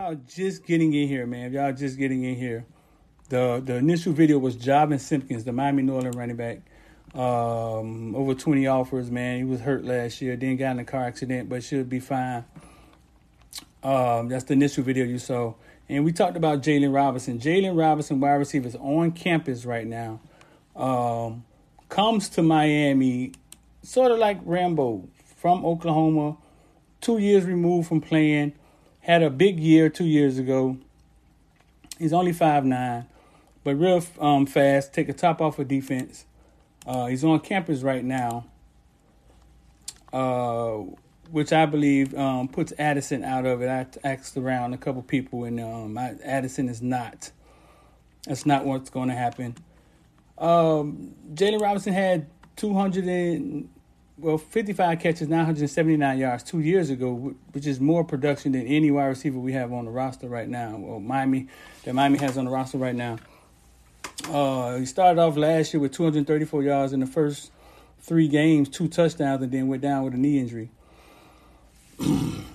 Y'all just getting in here, man. Y'all just getting in here. The the initial video was Jovin Simpkins, the Miami Northern running back. Um, over 20 offers, man. He was hurt last year, then got in a car accident, but should be fine. Um, that's the initial video you saw. And we talked about Jaylon Robinson. Jaylon Robinson, wide receiver, is on campus right now. Um, comes to Miami, sort of like Rambo from Oklahoma, two years removed from playing. Had a big year two years ago. He's only five nine, but real um, fast. Take a top off of defense. Uh, he's on campus right now, uh, which I believe um, puts Addison out of it. I asked around a couple people, and um, I, Addison is not. That's not what's going to happen. Um, Jaylon Robinson had 200 and well 55 catches, 979 yards two years ago, which is more production than any wide receiver we have on the roster right now. Well, Miami that Miami has on the roster right now. Uh, he started off last year with 234 yards in the first three games, two touchdowns, and then went down with a knee injury.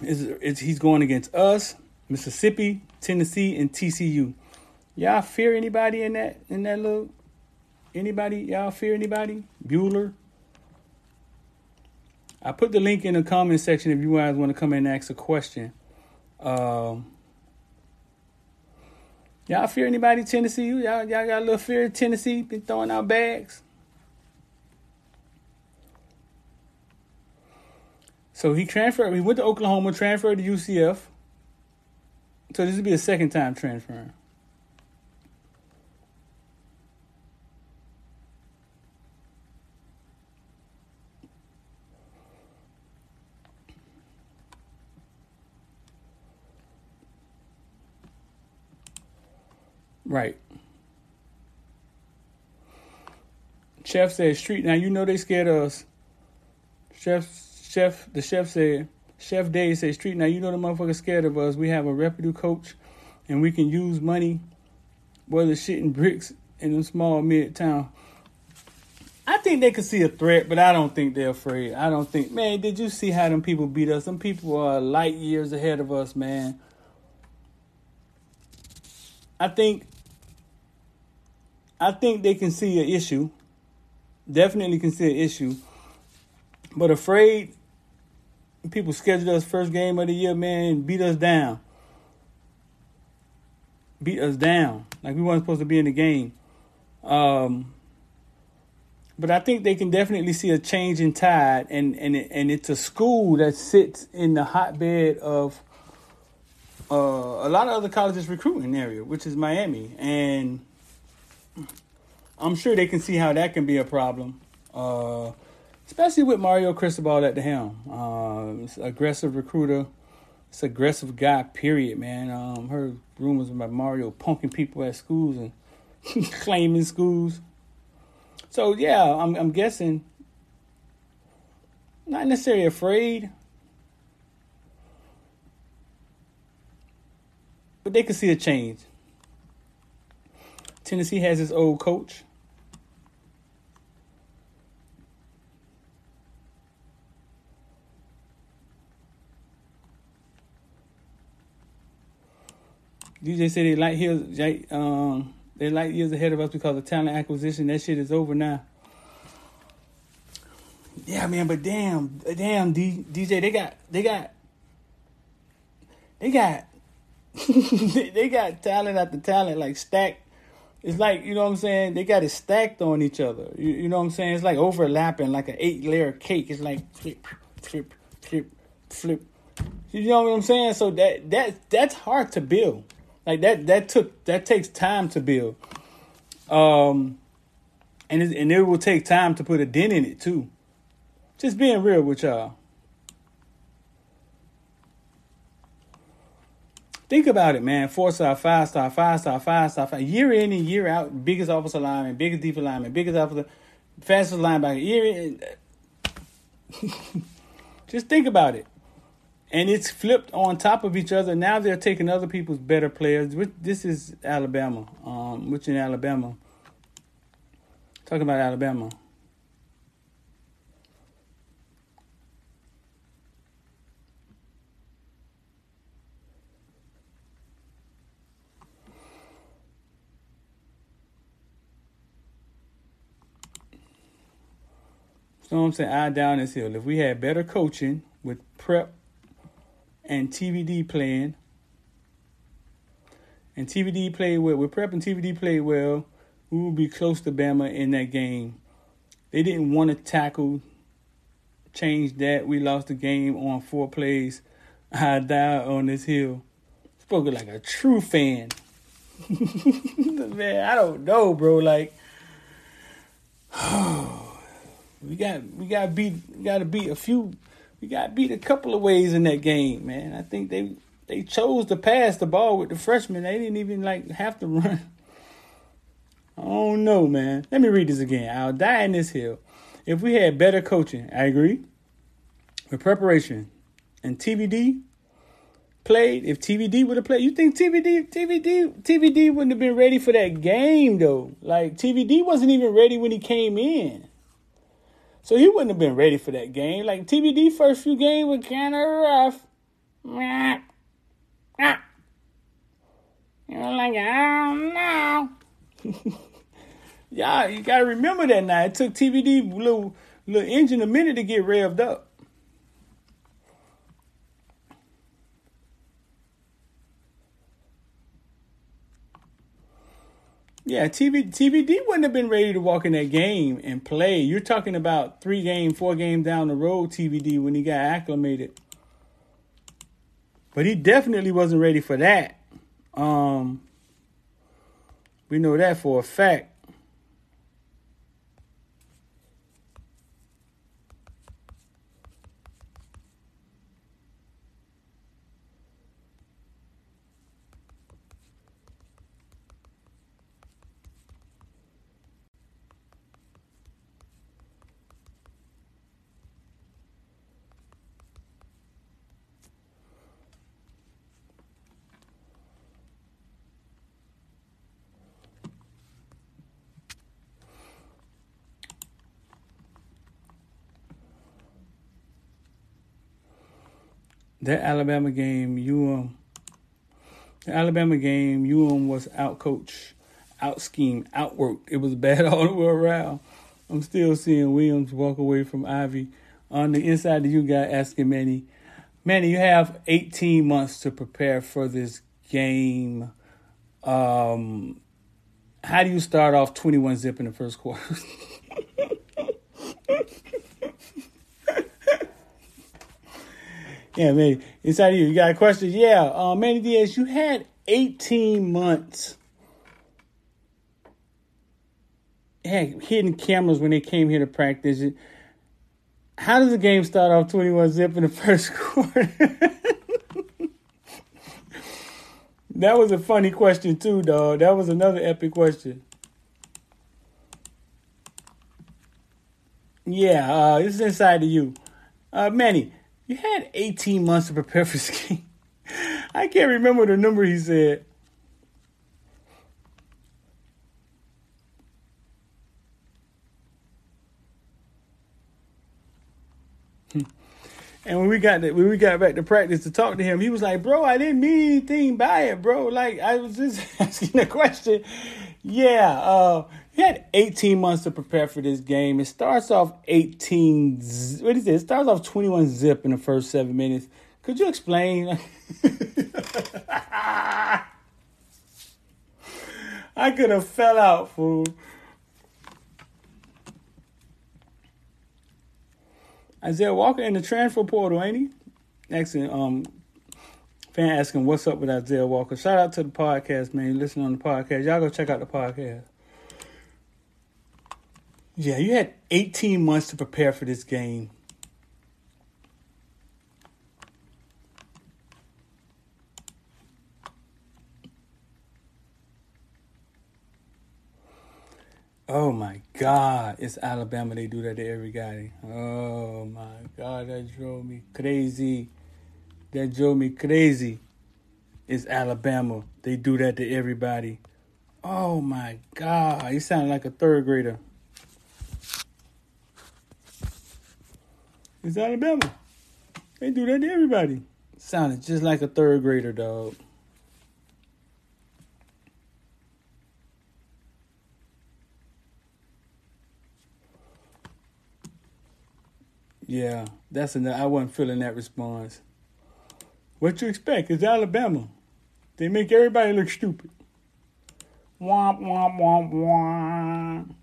it's, it's, he's going against us, Mississippi, Tennessee, and TCU. Y'all fear anybody in that in that little anybody? Y'all fear anybody? Bueller. I put the link in the comment section if you guys want to come in and ask a question. Um, y'all fear anybody Tennessee? Y'all, y'all got a little fear of Tennessee? Been throwing out bags? So he transferred. He went to Oklahoma, transferred to UCF. So this would be a second time transferring. Right. Chef said street. Now you know they scared us. Chef, chef, the chef said. Chef Dave said street. Now you know the motherfucker scared of us. We have a reputable coach, and we can use money, whether shitting bricks in a small midtown. I think they could see a threat, but I don't think they're afraid. I don't think, man. Did you see how them people beat us? Some people are light years ahead of us, man. I think I think they can see an issue. Definitely can see an issue. But afraid people scheduled us first game of the year, man, beat us down. Beat us down. Like we weren't supposed to be in the game. Um but I think they can definitely see a change in tide and and it, and it's a school that sits in the hotbed of uh, a lot of other colleges recruiting area, which is Miami, and I'm sure they can see how that can be a problem, uh, especially with Mario Cristobal at the helm. Uh, aggressive recruiter. It's aggressive guy. Period, man. Um, heard rumors about Mario punking people at schools and claiming schools. So yeah, I'm I'm guessing. Not necessarily afraid, but they can see a change. Tennessee has his old coach. DJ said they light years, um, they light years ahead of us because of talent acquisition. That shit is over now. Yeah, man, but damn, damn, D, DJ, they got, they got, they got, they got talent after talent, like stacked it's like you know what I'm saying. They got it stacked on each other. You, you know what I'm saying. It's like overlapping, like an eight layer cake. It's like flip, flip, flip, flip. You know what I'm saying. So that that that's hard to build. Like that that took that takes time to build. Um, and it, and it will take time to put a dent in it too. Just being real with y'all. Think about it, man. Four star, five star, five star, five star, five. Year in and year out, biggest offensive lineman, biggest defensive lineman, biggest offensive, fastest linebacker. Year in. Just think about it. And it's flipped on top of each other. Now they're taking other people's better players. This is Alabama, um, which in Alabama. Talking about Alabama. So I'm saying I down this hill. If we had better coaching with prep and TVD playing, and TVD played well, with prep and TVD played well, we would be close to Bama in that game. They didn't want to tackle, change that. We lost the game on four plays. I died on this hill. Spoken like a true fan. Man, I don't know, bro. Like, we got we got beat got to beat a few we got beat a couple of ways in that game, man. I think they they chose to pass the ball with the freshmen. They didn't even like have to run. I don't know, man. Let me read this again. I'll die in this hill. If we had better coaching, I agree. With preparation and TVD played, if TVD would have played, you think TVD, TVD, TVD wouldn't have been ready for that game though. Like TVD wasn't even ready when he came in. So he wouldn't have been ready for that game. Like TVD first few games were kind of rough. You know, like I don't know. yeah, you gotta remember that now. It took TVD little little engine a minute to get revved up. Yeah, TV, TVD wouldn't have been ready to walk in that game and play. You're talking about three game, four game down the road TVD when he got acclimated. But he definitely wasn't ready for that. Um, we know that for a fact. That Alabama game, um, the Alabama game, UM was out coach, out scheme, outworked. It was bad all the way around. I'm still seeing Williams walk away from Ivy. On the inside, you got asking Manny, Manny, you have 18 months to prepare for this game. Um, how do you start off 21 zip in the first quarter? Yeah, man. Inside of you, you got a question? Yeah, uh, Manny Diaz, you had 18 months. Had hidden cameras when they came here to practice. How does the game start off 21 zip in the first quarter? that was a funny question, too, dog. That was another epic question. Yeah, uh, this is inside of you. Uh, Manny, you had 18 months to prepare for skiing. I can't remember the number he said. And when we got to, when we got back to practice to talk to him, he was like, "Bro, I didn't mean anything by it, bro. Like I was just asking a question." Yeah, uh, he had 18 months to prepare for this game. It starts off 18. What is it? It starts off 21 zip in the first seven minutes. Could you explain? I could have fell out, fool. Isaiah Walker in the transfer portal, ain't he? Excellent. Um, fan asking what's up with Isaiah Walker. Shout out to the podcast, man. Listen on the podcast. Y'all go check out the podcast. Yeah, you had 18 months to prepare for this game. Oh my God, it's Alabama. They do that to every guy. Oh my God, that drove me crazy. That drove me crazy. It's Alabama. They do that to everybody. Oh my God, you sound like a third grader. It's Alabama. They do that to everybody. Sounded just like a third grader, dog. Yeah, that's enough. I wasn't feeling that response. What you expect? It's Alabama. They make everybody look stupid. Womp womp womp womp.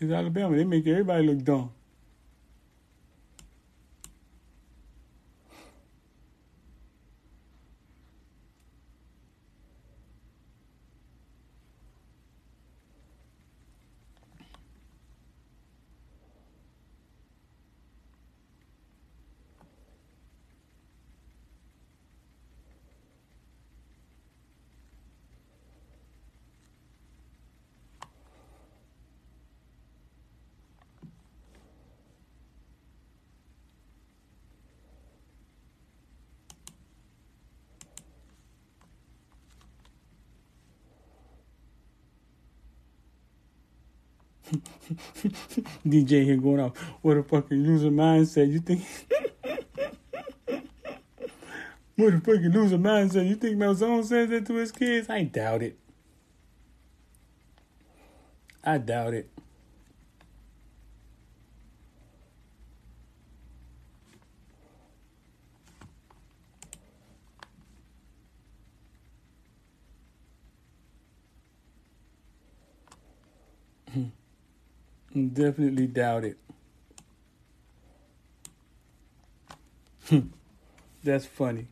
It's Alabama. They make everybody look dumb. DJ here going off. What a fucking loser mindset. You think? what a fucking loser mindset. You think Malzone says that to his kids? I doubt it. I doubt it. Definitely doubt it. That's funny.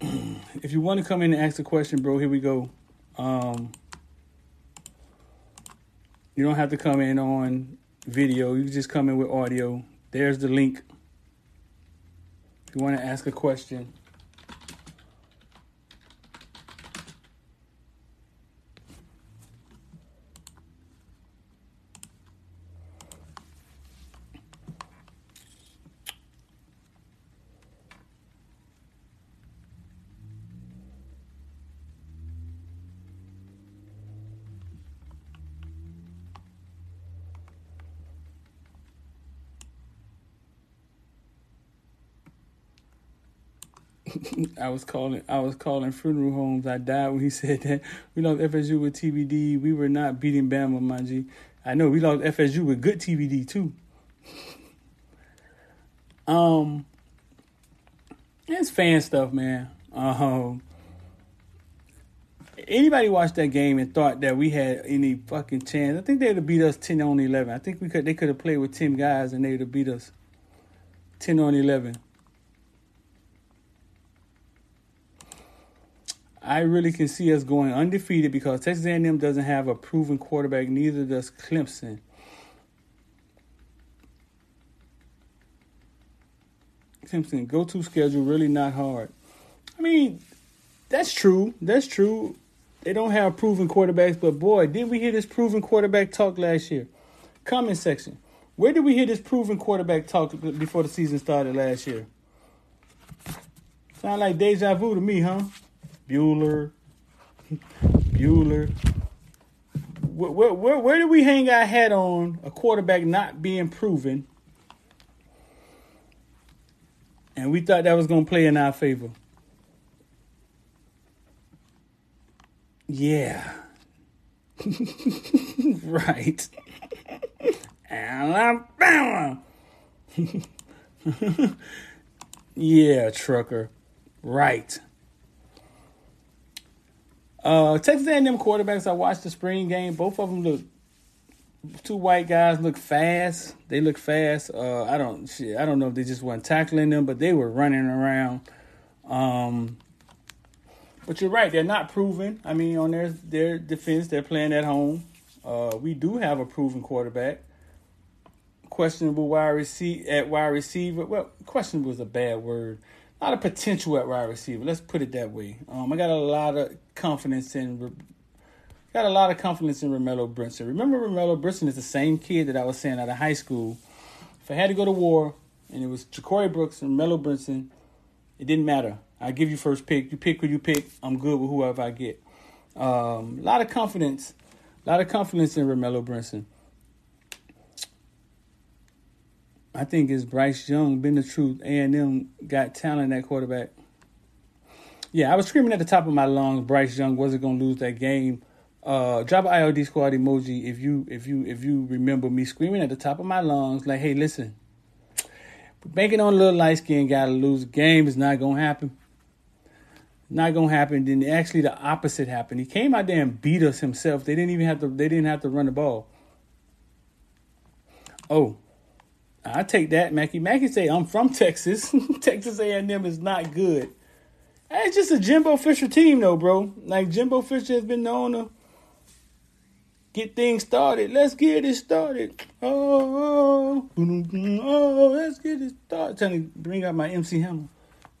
if you want to come in and ask a question, bro, here we go. Um, you don't have to come in on video. You just come in with audio. There's the link. If you want to ask a question. I was calling I was calling funeral homes. I died when he said that. We lost FSU with TVD. We were not beating Bama, my G. I know we lost FSU with good TVD too. Um, it's fan stuff, man. Uh um, anybody watched that game and thought that we had any fucking chance? I think they'd have beat us ten on eleven. I think we could. They could have played with ten guys and they'd have beat us ten on eleven. I really can see us going undefeated because Texas A&M doesn't have a proven quarterback. Neither does Clemson. Clemson go-to schedule really not hard. I mean, that's true. That's true. They don't have proven quarterbacks, but boy, did we hear this proven quarterback talk last year? Comment section. Where did we hear this proven quarterback talk before the season started last year? Sound like deja vu to me, huh? Bueller, Bueller. Where, where, where did we hang our hat on a quarterback not being proven? And we thought that was going to play in our favor. Yeah. right. Alabama. yeah, trucker. Right. Uh, Texas A&M quarterbacks. I watched the spring game. Both of them look. Two white guys look fast. They look fast. Uh, I don't. Shit, I don't know if they just weren't tackling them, but they were running around. Um, but you're right. They're not proven. I mean, on their their defense, they're playing at home. Uh, we do have a proven quarterback. Questionable wide receiver at wide receiver. Well, questionable is a bad word. A lot of potential at wide receiver. Let's put it that way. Um, I got a lot of confidence in. Got a lot of confidence in Romello Brinson. Remember, Romello Brinson is the same kid that I was saying out of high school. If I had to go to war, and it was JaCorey Brooks and Romello Brinson, it didn't matter. I give you first pick. You pick who you pick. I'm good with whoever I get. Um, a lot of confidence. A lot of confidence in Romello Brinson. I think it's Bryce Young, been the truth. A&M got talent at quarterback. Yeah, I was screaming at the top of my lungs. Bryce Young wasn't gonna lose that game. Uh, drop an IOD squad emoji if you if you if you remember me screaming at the top of my lungs like, hey, listen, banking on a little light skin guy to lose a game is not gonna happen. Not gonna happen. Then actually the opposite happened. He came out there and beat us himself. They didn't even have to. They didn't have to run the ball. Oh, I take that, Mackie. Mackie say I'm from Texas. Texas A&M is not good. It's just a Jimbo Fisher team, though, bro. Like Jimbo Fisher has been known to get things started. Let's get it started. Oh, oh, oh let's get it started. Trying to bring out my MC Hammer.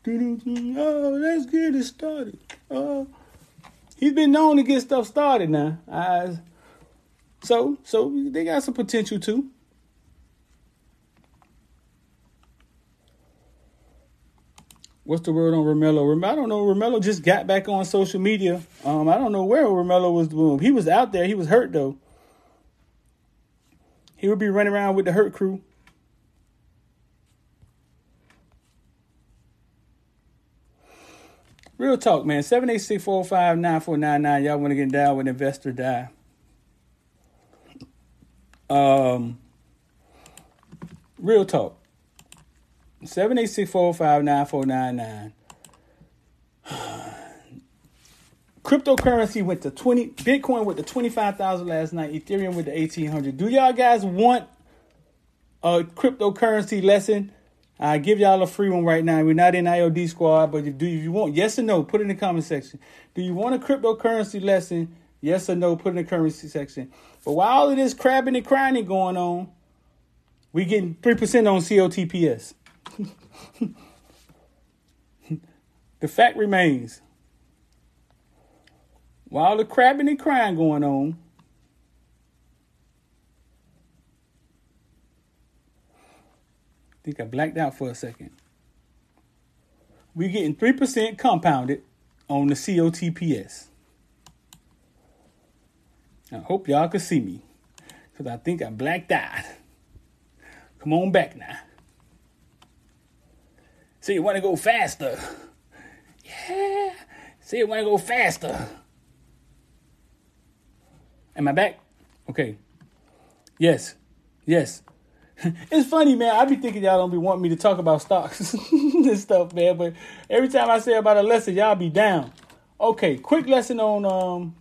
Oh, let's get it started. Oh, he's been known to get stuff started now. Uh, so, so they got some potential too. What's the word on Romello? I don't know. Romello just got back on social media. Um, I don't know where Romello was doing. He was out there. He was hurt though. He would be running around with the hurt crew. Real talk, man. 786-405-9499. Y'all want to get down with investor die. Um, real talk. 786-405-9499. Cryptocurrency went to 20 Bitcoin went to 25,000 last night, Ethereum went to 1800. Do y'all guys want a cryptocurrency lesson? I give y'all a free one right now. We're not in IOD squad, but if, do if you want yes or no, put in the comment section. Do you want a cryptocurrency lesson? Yes or no, put in the currency section. But while all of this crabbing and crying going on, we getting 3% on COTPS. The fact remains, while the crabbing and crying going on, I think I blacked out for a second. We're getting 3% compounded on the COTPS. I hope y'all can see me because I think I blacked out. Come on back now. So you want to go faster? Yeah. So you want to go faster? Am I back? Okay. Yes. Yes. it's funny, man. I be thinking y'all don't be wanting me to talk about stocks and stuff, man. But every time I say about a lesson, y'all be down. Okay, quick lesson on um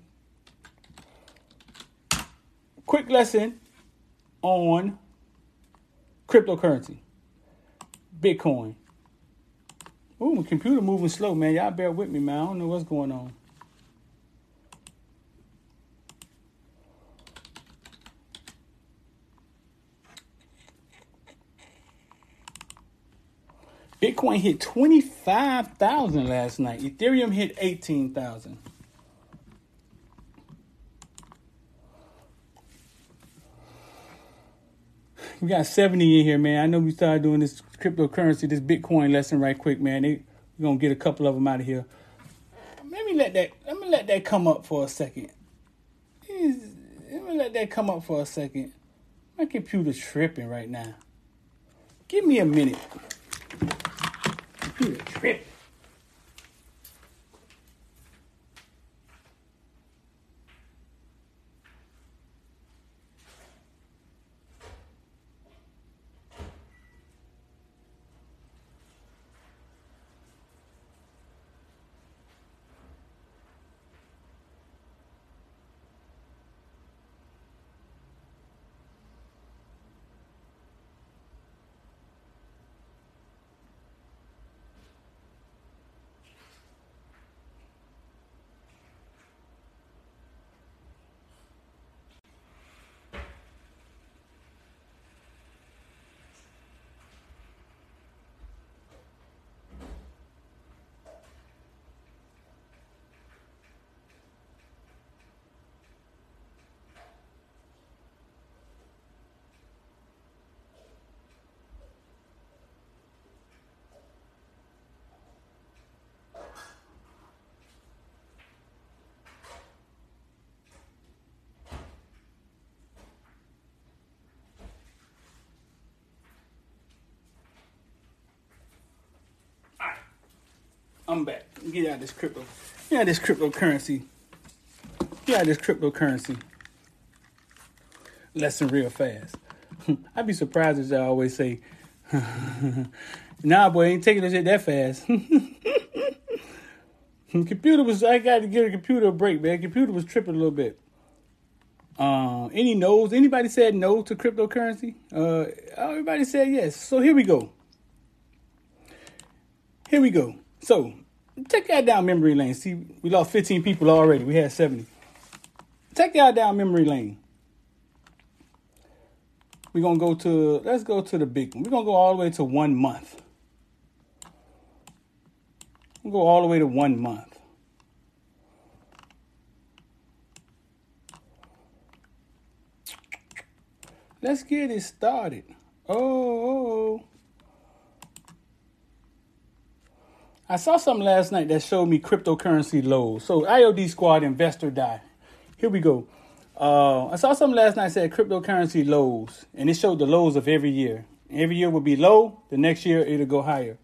quick lesson on cryptocurrency. Bitcoin. Ooh, my computer moving slow, man. Y'all bear with me, man. I don't know what's going on. Bitcoin hit 25,000 last night. Ethereum hit 18,000. We got 70 in here, man. I know we started doing this cryptocurrency, this Bitcoin lesson right quick, man. We're gonna get a couple of them out of here. Let me let that let me let that come up for a second. Let me let that come up for a second. My computer's tripping right now. Give me a minute. Computer tripping. I'm back. Get out this crypto. Get out this cryptocurrency. Get out this cryptocurrency. Lesson real fast. I'd be surprised if I always say, nah, boy, ain't taking this shit that fast. computer was, I got to give a computer a break, man. Computer was tripping a little bit. Uh, any no's? Anybody said no to cryptocurrency? Uh, everybody said yes. So here we go. Here we go. So take that down memory lane. See, we lost 15 people already. We had 70. Take that down memory lane. We're gonna go to let's go to the big one. We're gonna go all the way to one month. We'll go all the way to one month. Let's get it started. Oh, oh, oh. I saw something last night that showed me cryptocurrency lows. So IOD squad investor die. Here we go. Uh, I saw something last night said cryptocurrency lows, and it showed the lows of every year. Every year will be low. The next year it'll go higher.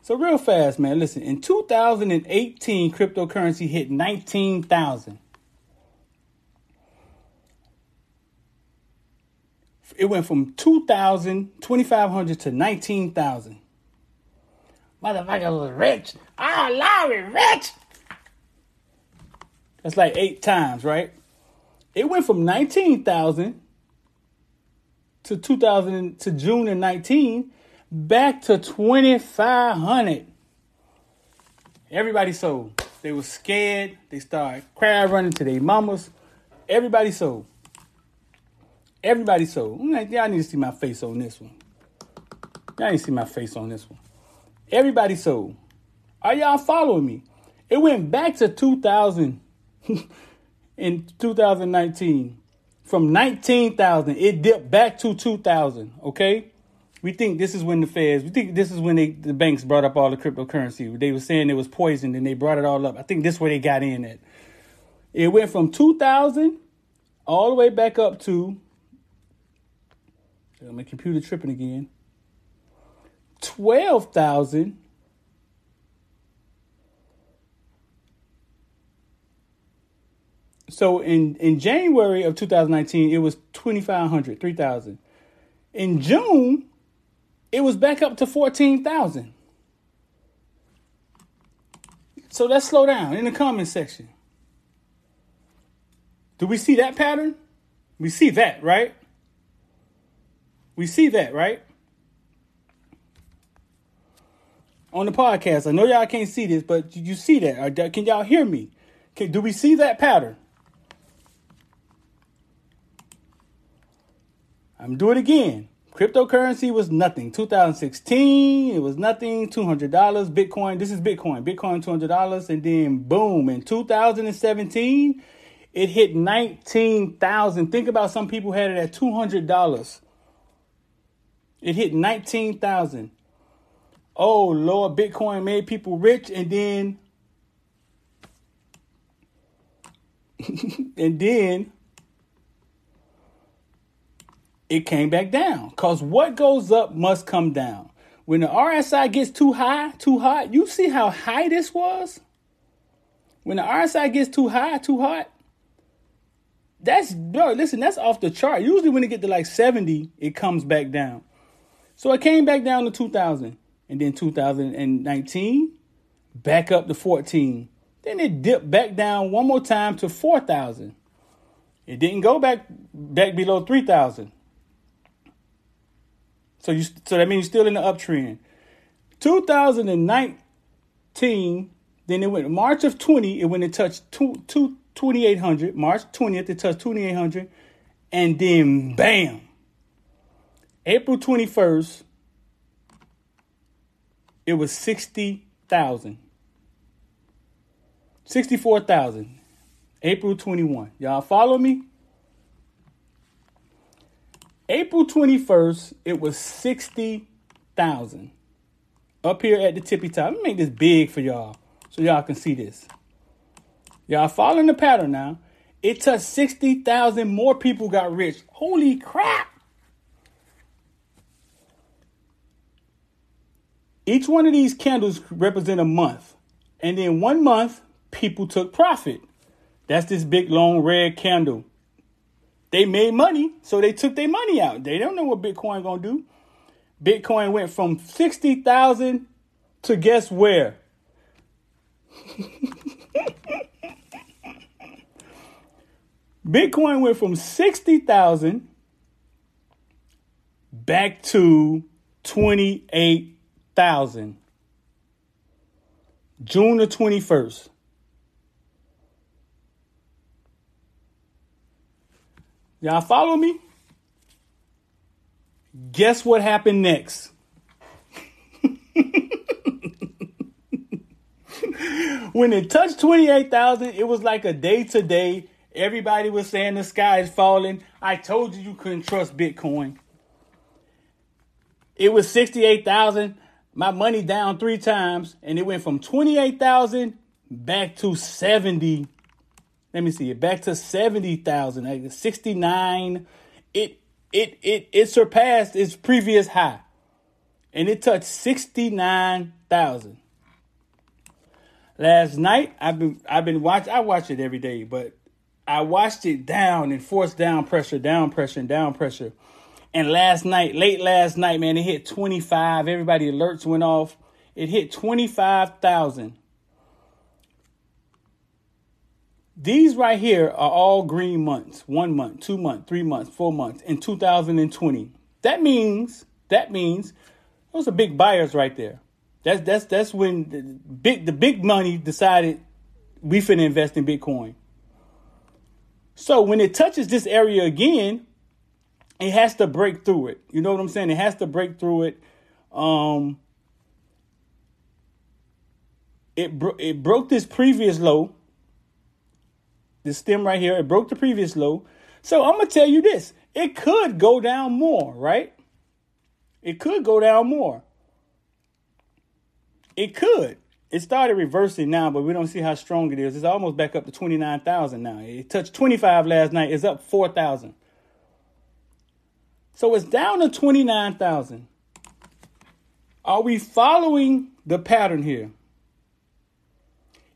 So real fast, man. Listen, in 2018, cryptocurrency hit 19,000. It went from 2,000, 2,500 to 19,000. Motherfucker was rich. Oh, Larry, rich. That's like eight times, right? It went from 19,000 to 2000 to June of 19 back to 2,500. Everybody sold. They were scared. They started crowd running to their mamas. Everybody sold. Everybody sold. Y'all need to see my face on this one. Y'all need to see my face on this one. Everybody sold. Are y'all following me? It went back to 2000 in 2019. From 19,000, it dipped back to 2,000. Okay, we think this is when the Feds. We think this is when they, the banks brought up all the cryptocurrency. They were saying it was poisoned, and they brought it all up. I think this where they got in at. It went from 2,000 all the way back up to. My computer tripping again. 12,000 so in in January of 2019 it was 2500 3000 in June it was back up to 14,000 so let's slow down in the comment section. Do we see that pattern? We see that right? We see that right on the podcast. I know y'all can't see this, but you see that. Can y'all hear me? Can, do we see that pattern? I'm do it again. Cryptocurrency was nothing. 2016, it was nothing. $200. Bitcoin, this is Bitcoin. Bitcoin, $200. And then boom, in 2017, it hit 19,000. Think about some people had it at $200. It hit 19,000 oh Lord, Bitcoin made people rich, and then and then it came back down. Cause what goes up must come down. When the RSI gets too high, too hot, you see how high this was? When the RSI gets too high, too hot, that's bro, listen, that's off the chart. Usually when it get to like 70, it comes back down. So it came back down to 2000 and then 2019 back up to 14 then it dipped back down one more time to 4000 it didn't go back back below 3000 so you so that means you're still in the uptrend. 2019 then it went march of 20 it went and touched two, two, 2800 march 20th it touched 2800 and then bam. April 21st it was 60,000. 64,000. April 21. Y'all follow me? April 21st, it was 60,000. Up here at the tippy top. Let me make this big for y'all so y'all can see this. Y'all following the pattern now. It touched 60,000 more people got rich. Holy crap. Each one of these candles represent a month. And then one month, people took profit. That's this big long red candle. They made money, so they took their money out. They don't know what Bitcoin gonna do. Bitcoin went from 60,000 to guess where? Bitcoin went from 60,000 back to 28,000. June the 21st. Y'all follow me? Guess what happened next? when it touched 28,000, it was like a day to day. Everybody was saying the sky is falling. I told you you couldn't trust Bitcoin. It was 68,000. My money down three times and it went from 28,000 back to 70. Let me see it back to 70,000, like 69. It it it it surpassed its previous high. And it touched 69,000. Last night I've been I've been watch I watch it every day, but I watched it down and forced down pressure, down pressure, down pressure. And last night, late last night, man, it hit 25. Everybody alerts went off. It hit 25,000. These right here are all green months. One month, two months, three months, four months in 2020. That means, that means those are big buyers right there. That's that's that's when the big the big money decided we finna invest in Bitcoin. So when it touches this area again, it has to break through it. You know what I'm saying? It has to break through it. Um, it bro- it broke this previous low. This stem right here, it broke the previous low. So I'm gonna tell you this: it could go down more, right? It could go down more. It could. It started reversing now, but we don't see how strong it is. It's almost back up to 29,000 now. It touched 25 last night. It's up 4,000. So it's down to 29,000. Are we following the pattern here?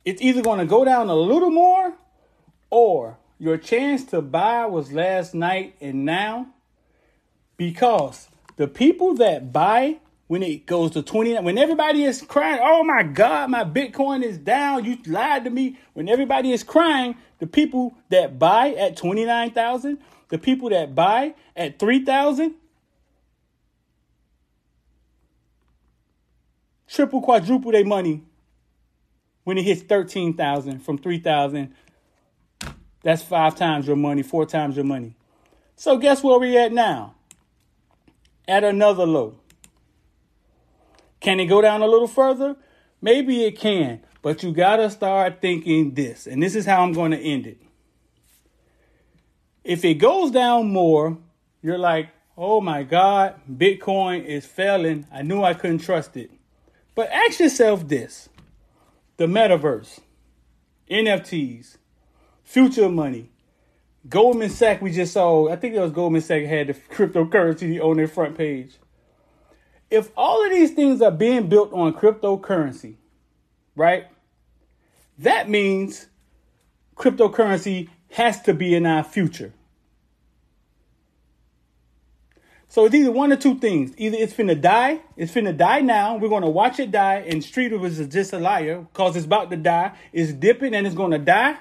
It's either going to go down a little more or your chance to buy was last night and now because the people that buy when it goes to 29 when everybody is crying oh my god my bitcoin is down you lied to me when everybody is crying the people that buy at 29,000 the people that buy at 3,000 triple quadruple their money when it hits 13,000 from 3,000 that's five times your money four times your money. So guess where we at now? At another low. Can it go down a little further? Maybe it can but you got to start thinking this and this is how i'm going to end it if it goes down more, you're like, oh my God, Bitcoin is failing. I knew I couldn't trust it. But ask yourself this the metaverse, NFTs, future money, Goldman Sachs, we just saw, I think it was Goldman Sachs had the cryptocurrency on their front page. If all of these things are being built on cryptocurrency, right? That means cryptocurrency has to be in our future. So it's either one or two things. Either it's finna die, it's finna die now. We're gonna watch it die, and Street is just a liar because it's about to die. It's dipping and it's gonna die.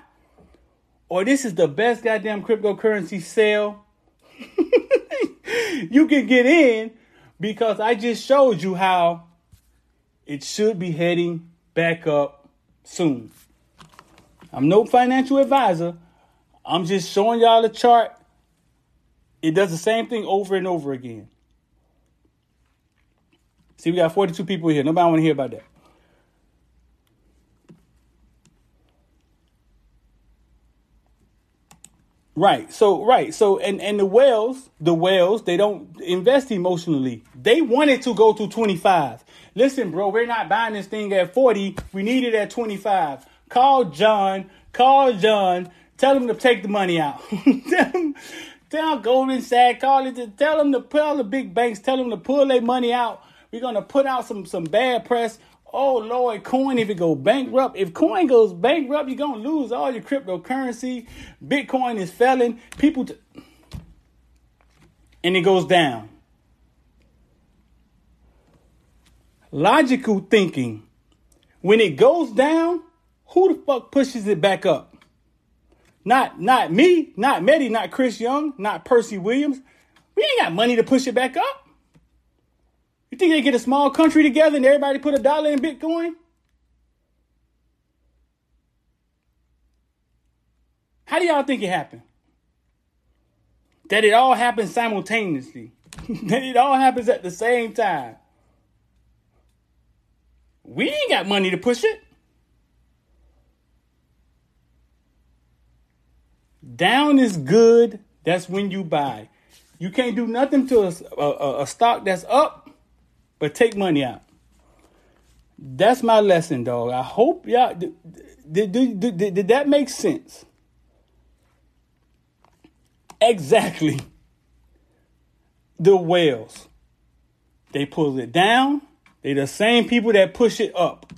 Or this is the best goddamn cryptocurrency sale you can get in because I just showed you how it should be heading back up soon. I'm no financial advisor, I'm just showing y'all the chart. It does the same thing over and over again. See, we got 42 people here. Nobody want to hear about that. Right. So right. So and and the whales, the whales, they don't invest emotionally. They wanted to go to 25. Listen, bro, we're not buying this thing at 40. We need it at 25. Call John. Call John. Tell them to take the money out. tell, them, tell Goldman Sachs, call it, tell them to pull the big banks, tell them to pull their money out. We're gonna put out some some bad press Oh Lord, coin if it go bankrupt. If coin goes bankrupt, you're gonna lose all your cryptocurrency. Bitcoin is failing. People t- and it goes down. Logical thinking. When it goes down, who the fuck pushes it back up? Not not me, not Mehdi, not Chris Young, not Percy Williams. We ain't got money to push it back up. You think they get a small country together and everybody put a dollar in Bitcoin? How do y'all think it happened? That it all happens simultaneously. that it all happens at the same time. We ain't got money to push it. Down is good. That's when you buy. You can't do nothing to a, a, a stock that's up, but take money out. That's my lesson, dog. I hope y'all did, did, did, did, did that make sense? Exactly. The whales. They pull it down. They the same people that push it up.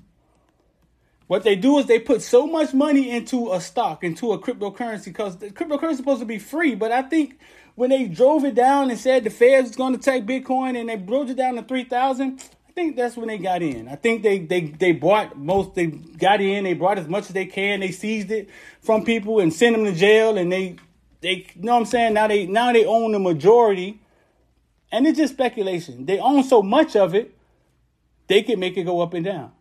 What they do is they put so much money into a stock, into a cryptocurrency, because the cryptocurrency is supposed to be free. But I think when they drove it down and said the Fed was going to take Bitcoin and they drove it down to three thousand, I think that's when they got in. I think they they they bought most. They got in. They brought as much as they can. They seized it from people and sent them to jail. And they they you know what I'm saying. Now they now they own the majority, and it's just speculation. They own so much of it, they can make it go up and down.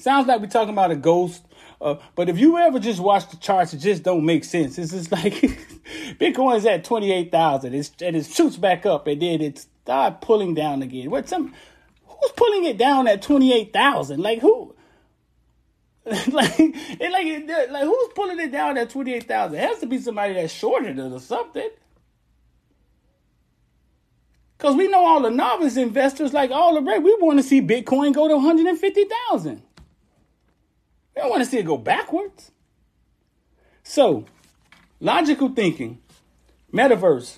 Sounds like we're talking about a ghost. Uh, but if you ever just watch the charts, it just don't make sense. It's just like Bitcoin is at twenty eight thousand, and it shoots back up, and then it start pulling down again. What some? Who's pulling it down at twenty eight thousand? Like who? like it like it, like who's pulling it down at twenty eight thousand? It has to be somebody that's shorted it or something. Cause we know all the novice investors, like all the rest, we want to see Bitcoin go to one hundred and fifty thousand. We don't want to see it go backwards. So, logical thinking, metaverse,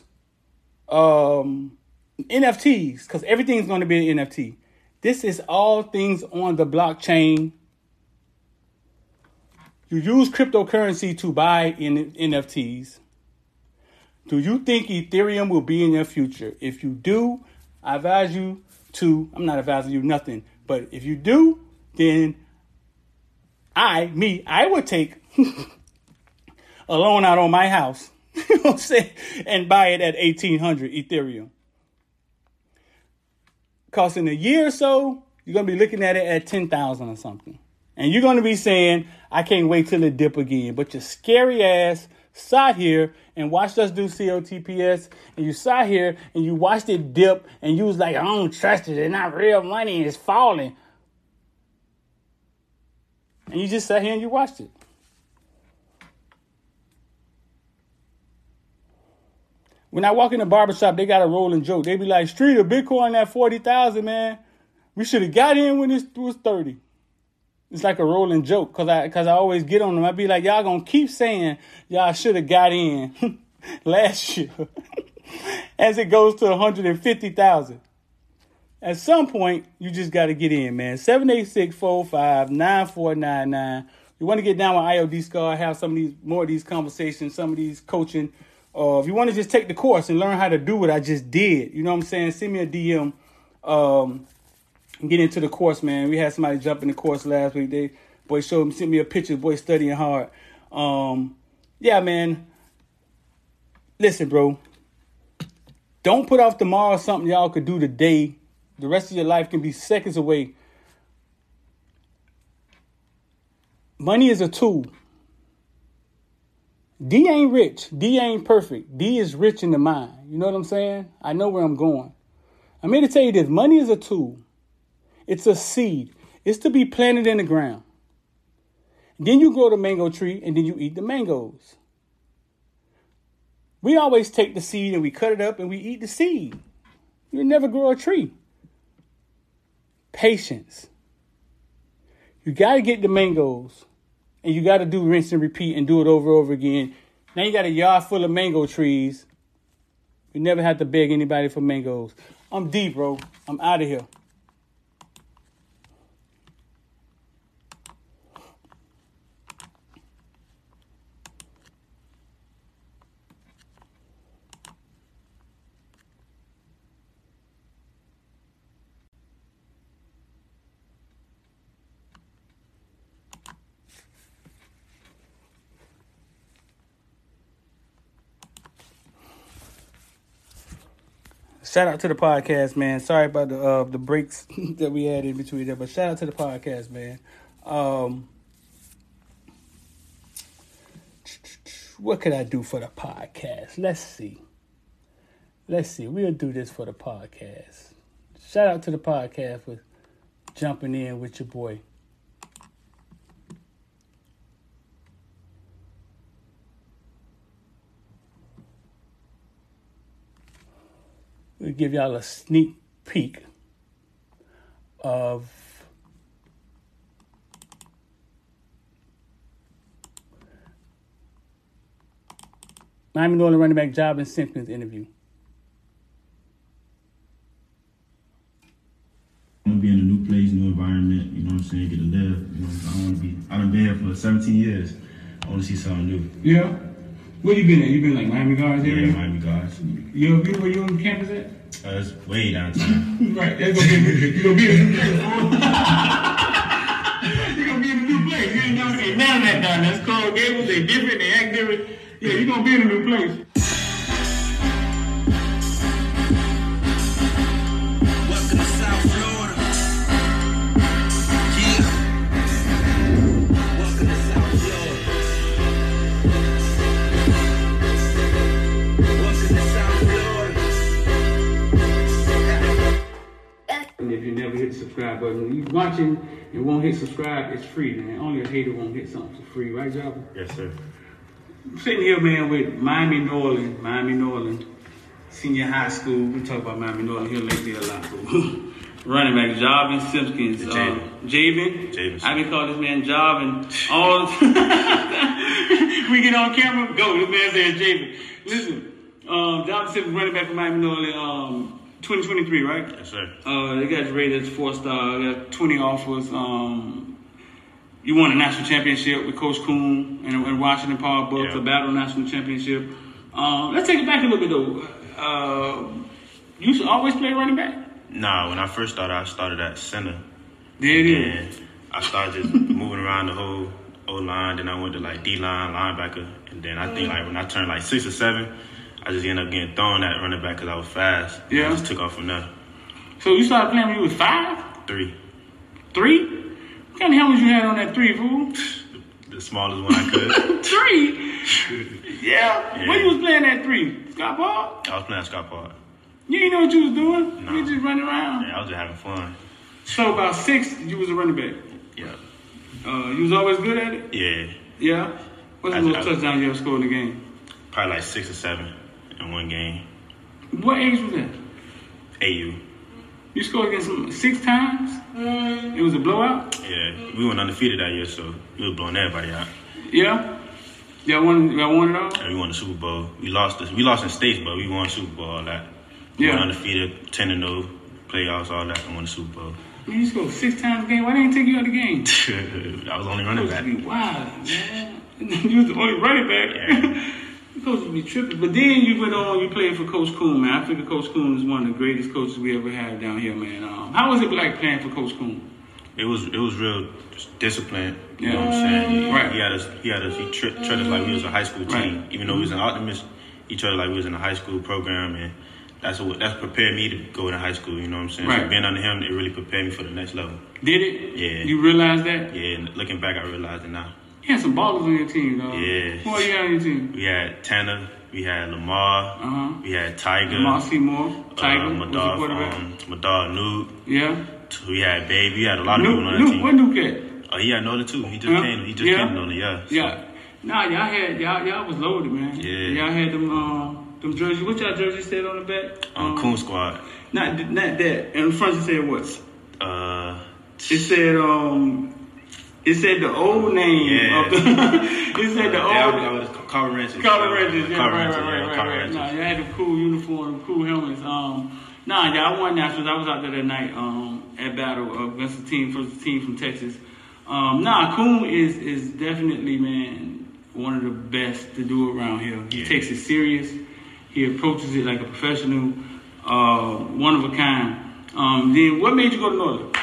um, NFTs, because everything's going to be an NFT. This is all things on the blockchain. You use cryptocurrency to buy in NFTs. Do you think Ethereum will be in your future? If you do, I advise you to, I'm not advising you nothing, but if you do, then I, me, I would take a loan out on my house, you know what I'm saying, and buy it at 1800 Ethereum. Because in a year or so, you're to be looking at it at 10,000 or something. And you're to be saying, I can't wait till it dip again. But your scary ass sat here and watched us do COTPS, and you sat here and you watched it dip, and you was like, I don't trust it. It's not real money. It's falling and you just sat here and you watched it. When I walk in the barbershop, they got a rolling joke. They be like, Street of Bitcoin at 40,000, man. We should have got in when it was 30. It's like a rolling joke because I, cause I always get on them. I be like, y'all gonna keep saying y'all should have got in last year as it goes to 150,000 at some point, you just got to get in, man. 786 9499 You want to get down with IOD Scar, have some of these more of these conversations, some of these coaching. Uh, if you want to just take the course and learn how to do what I just did, you know what I'm saying? Send me a DM. Um, get into the course, man. We had somebody jump in the course last week. They boy showed me, sent me a picture. Boy studying hard. Um, yeah, man. Listen, bro. Don't put off tomorrow something y'all could do today the rest of your life can be seconds away. Money is a tool. D ain't rich. D ain't perfect. D is rich in the mind. You know what I'm saying? I know where I'm going. I'm here to tell you this money is a tool, it's a seed, it's to be planted in the ground. Then you grow the mango tree and then you eat the mangoes. We always take the seed and we cut it up and we eat the seed. You never grow a tree patience. You got to get the mangoes and you got to do rinse and repeat and do it over and over again. Now you got a yard full of mango trees. You never have to beg anybody for mangoes. I'm deep, bro. I'm out of here. Shout out to the podcast, man. Sorry about the uh, the breaks that we had in between there, but shout out to the podcast, man. Um, what could I do for the podcast? Let's see. Let's see. We'll do this for the podcast. Shout out to the podcast for jumping in with your boy. We'll give y'all a sneak peek of Miami Norland running back Jovin Simpkins interview. I want to be in a new place, new environment, you know what I'm saying? Get to live. You know, I want to be, I've been here for 17 years. I want to see something new. Yeah. Where you been at? You been like Miami Gardens Yeah. Miami guys. You ever been where you on campus at? Uh, it's way downtown. Right, that's gonna be you gonna be in a new place. you gonna be in a new place. You ain't never seen none of that down That's called Gables. They different. They act different. Yeah, you gonna be in a new place. Subscribe button, when you watching and won't hit subscribe, it's free, man. Only a hater won't hit something for free, right, Java? yes, sir. I'm sitting here, man, with Miami Norland, Miami Norland, senior high school. We talk about Miami Norland here lately a lot. Running back Jarvin Simpkins, uh, Javen. I been calling this man Jarvin all the we get on camera, go. This man said Javen. Listen, um, Jarvin Simpkins, running back for Miami Norland, um, 2023, right? Yes, sir. Uh, they got rated as four star. They got 20 offers. Um, you won a national championship with Coach Coon and, and Washington Power Bucks, Yeah. a battle national championship. Um, let's take it back a little bit though. Uh, you should always play running back. Nah, when I first started, I started at center. There it is. I started just moving around the whole O line. Then I went to like D line, linebacker. And then I think like when I turned like six or seven, I just ended up getting thrown at running back because I was fast. Yeah. I just took off from there. So you started playing when you was five, Three. three. What kind of helmets you had on that three, fool? The smallest one I could. three. Yeah. Yeah. When you was playing that three, Scott Paul. I was playing Scott Park. You didn't know what you was doing. No. You just running around. Yeah, I was just having fun. So about six, you was a running back. Yeah. Uh, you was always good at it. Yeah. Yeah. What's the most touchdown you ever scored in the game? Probably like six or seven in one game. What age was that? AU. You scored against them six times. Mm. It was a blowout. Yeah. We went undefeated that year, so we was blowing everybody out. Yeah. Y'all won. Y'all won it all. And we won the Super Bowl. We lost this. We lost in states, but we won Super Bowl. All that. We Yeah. went undefeated, ten and no, playoffs, all that, and won the Super Bowl. Man, you scored six times a game. Why didn't they take you out of the game? I was only running back. be wild, man. you was the only running back. Yeah. To be tripping. But then you went on. You played for Coach Kuhn, man. I figure Coach Kuhn is one of the greatest coaches we ever had down here, man. Um, how was it like playing for Coach Kuhn? It was it was real disciplined. You Yeah. know what I'm saying? He, Right. he had us. He had us. He treated us like we was a high school team. Right. Even though we was an optimist, he treated us like we was in a high school program, and that's what that's prepared me to go into high school. You know what I'm saying? Right. So being under him, it really prepared me for the next level. Did it? Yeah. You realize that? Yeah. And looking back, I realized it now. You had some ballers on your team, though. Yeah. Who are you on your team? We had Tanner. We had Lamar. Uh-huh. We had Tiger. Lamar Seymour, Tiger, uh, the Madar, quarterback. um, Madar Nuke. yeah. We had Babe. We had a lot of people on Nuke, Nuke, team. where Nuke at? Oh, he had Nolan too. He just came. He just Yeah. came to Nolan. Yeah. So, Yeah. Nah, y'all had y'all y'all was loaded, man. Yeah. Y'all had them um them jerseys. What y'all jerseys said on the back? Um, Coon Squad. Not not that. In front it said what? Uh, It said um. It said the old name Yeah. of the. it said the old. that was Carver Ranches. Color Rangers, yeah, Carver right, Ranches, right, yeah, right, right, right. Ranches. Nah, y'all had the cool uniform, cool helmets. Um, nah, y'all won nationals. I was out there that night um, at battle against the team, first team from Texas. Um, nah, Coon is is definitely man one of the best to do around here. He Yeah. takes it serious. He approaches it like a professional, uh, one of a kind. Um, then what made you go to Norland?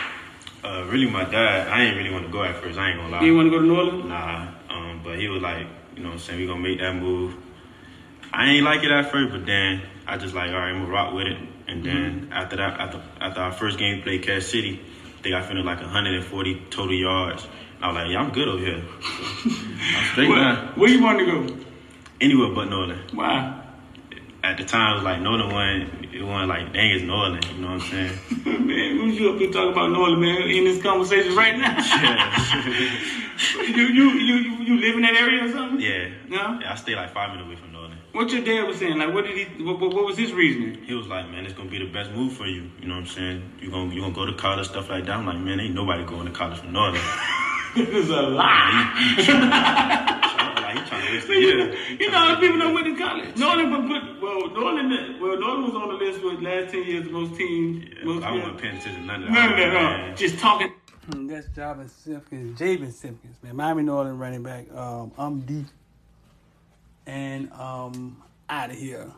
Uh, really, my dad. I ain't really want to go at first. I ain't gonna lie. You didn't want to go to Norland? Nah, um, but he was like, you know what I'm saying, we gonna make that move. I ain't like it at first, but then I just like, all right, I'm gonna rock with it. And then after that, after after our first game played Cass City, I think I finished like 140 total yards. I was like, yeah, I'm good over here. I'm straight Where, where you want to go? Anywhere but Norland. Why? At the time, it was like Norland one. It wasn't like dang, it's Norland. You know what I'm saying? man, who's you up here talking about Norland, man, in this conversation right now? you, you, you, you, you live in that area or something? yeah. No? Yeah, I stay like five minutes away from Norland. What your dad was saying? Like, what did he? What, what, what was his reasoning? He was like, man, it's gonna be the best move for you. You know what I'm saying? You gonna you gonna go to college, stuff like that. I'm like, man, ain't nobody going to college from Norland. This is a lie. Like, he trying to waste the year. You know, people don't went to college. Norland, but, but well, Norland, well, Norland was on the list for the last ten years, most teams, Yeah, most. I wasn't paying attention to none of that. None of that, man. Just talking. Hmm, That's Javin Simpkins, Javen Simpkins, man. Miami Norland running back. Um, I'm deep. And um, out of here.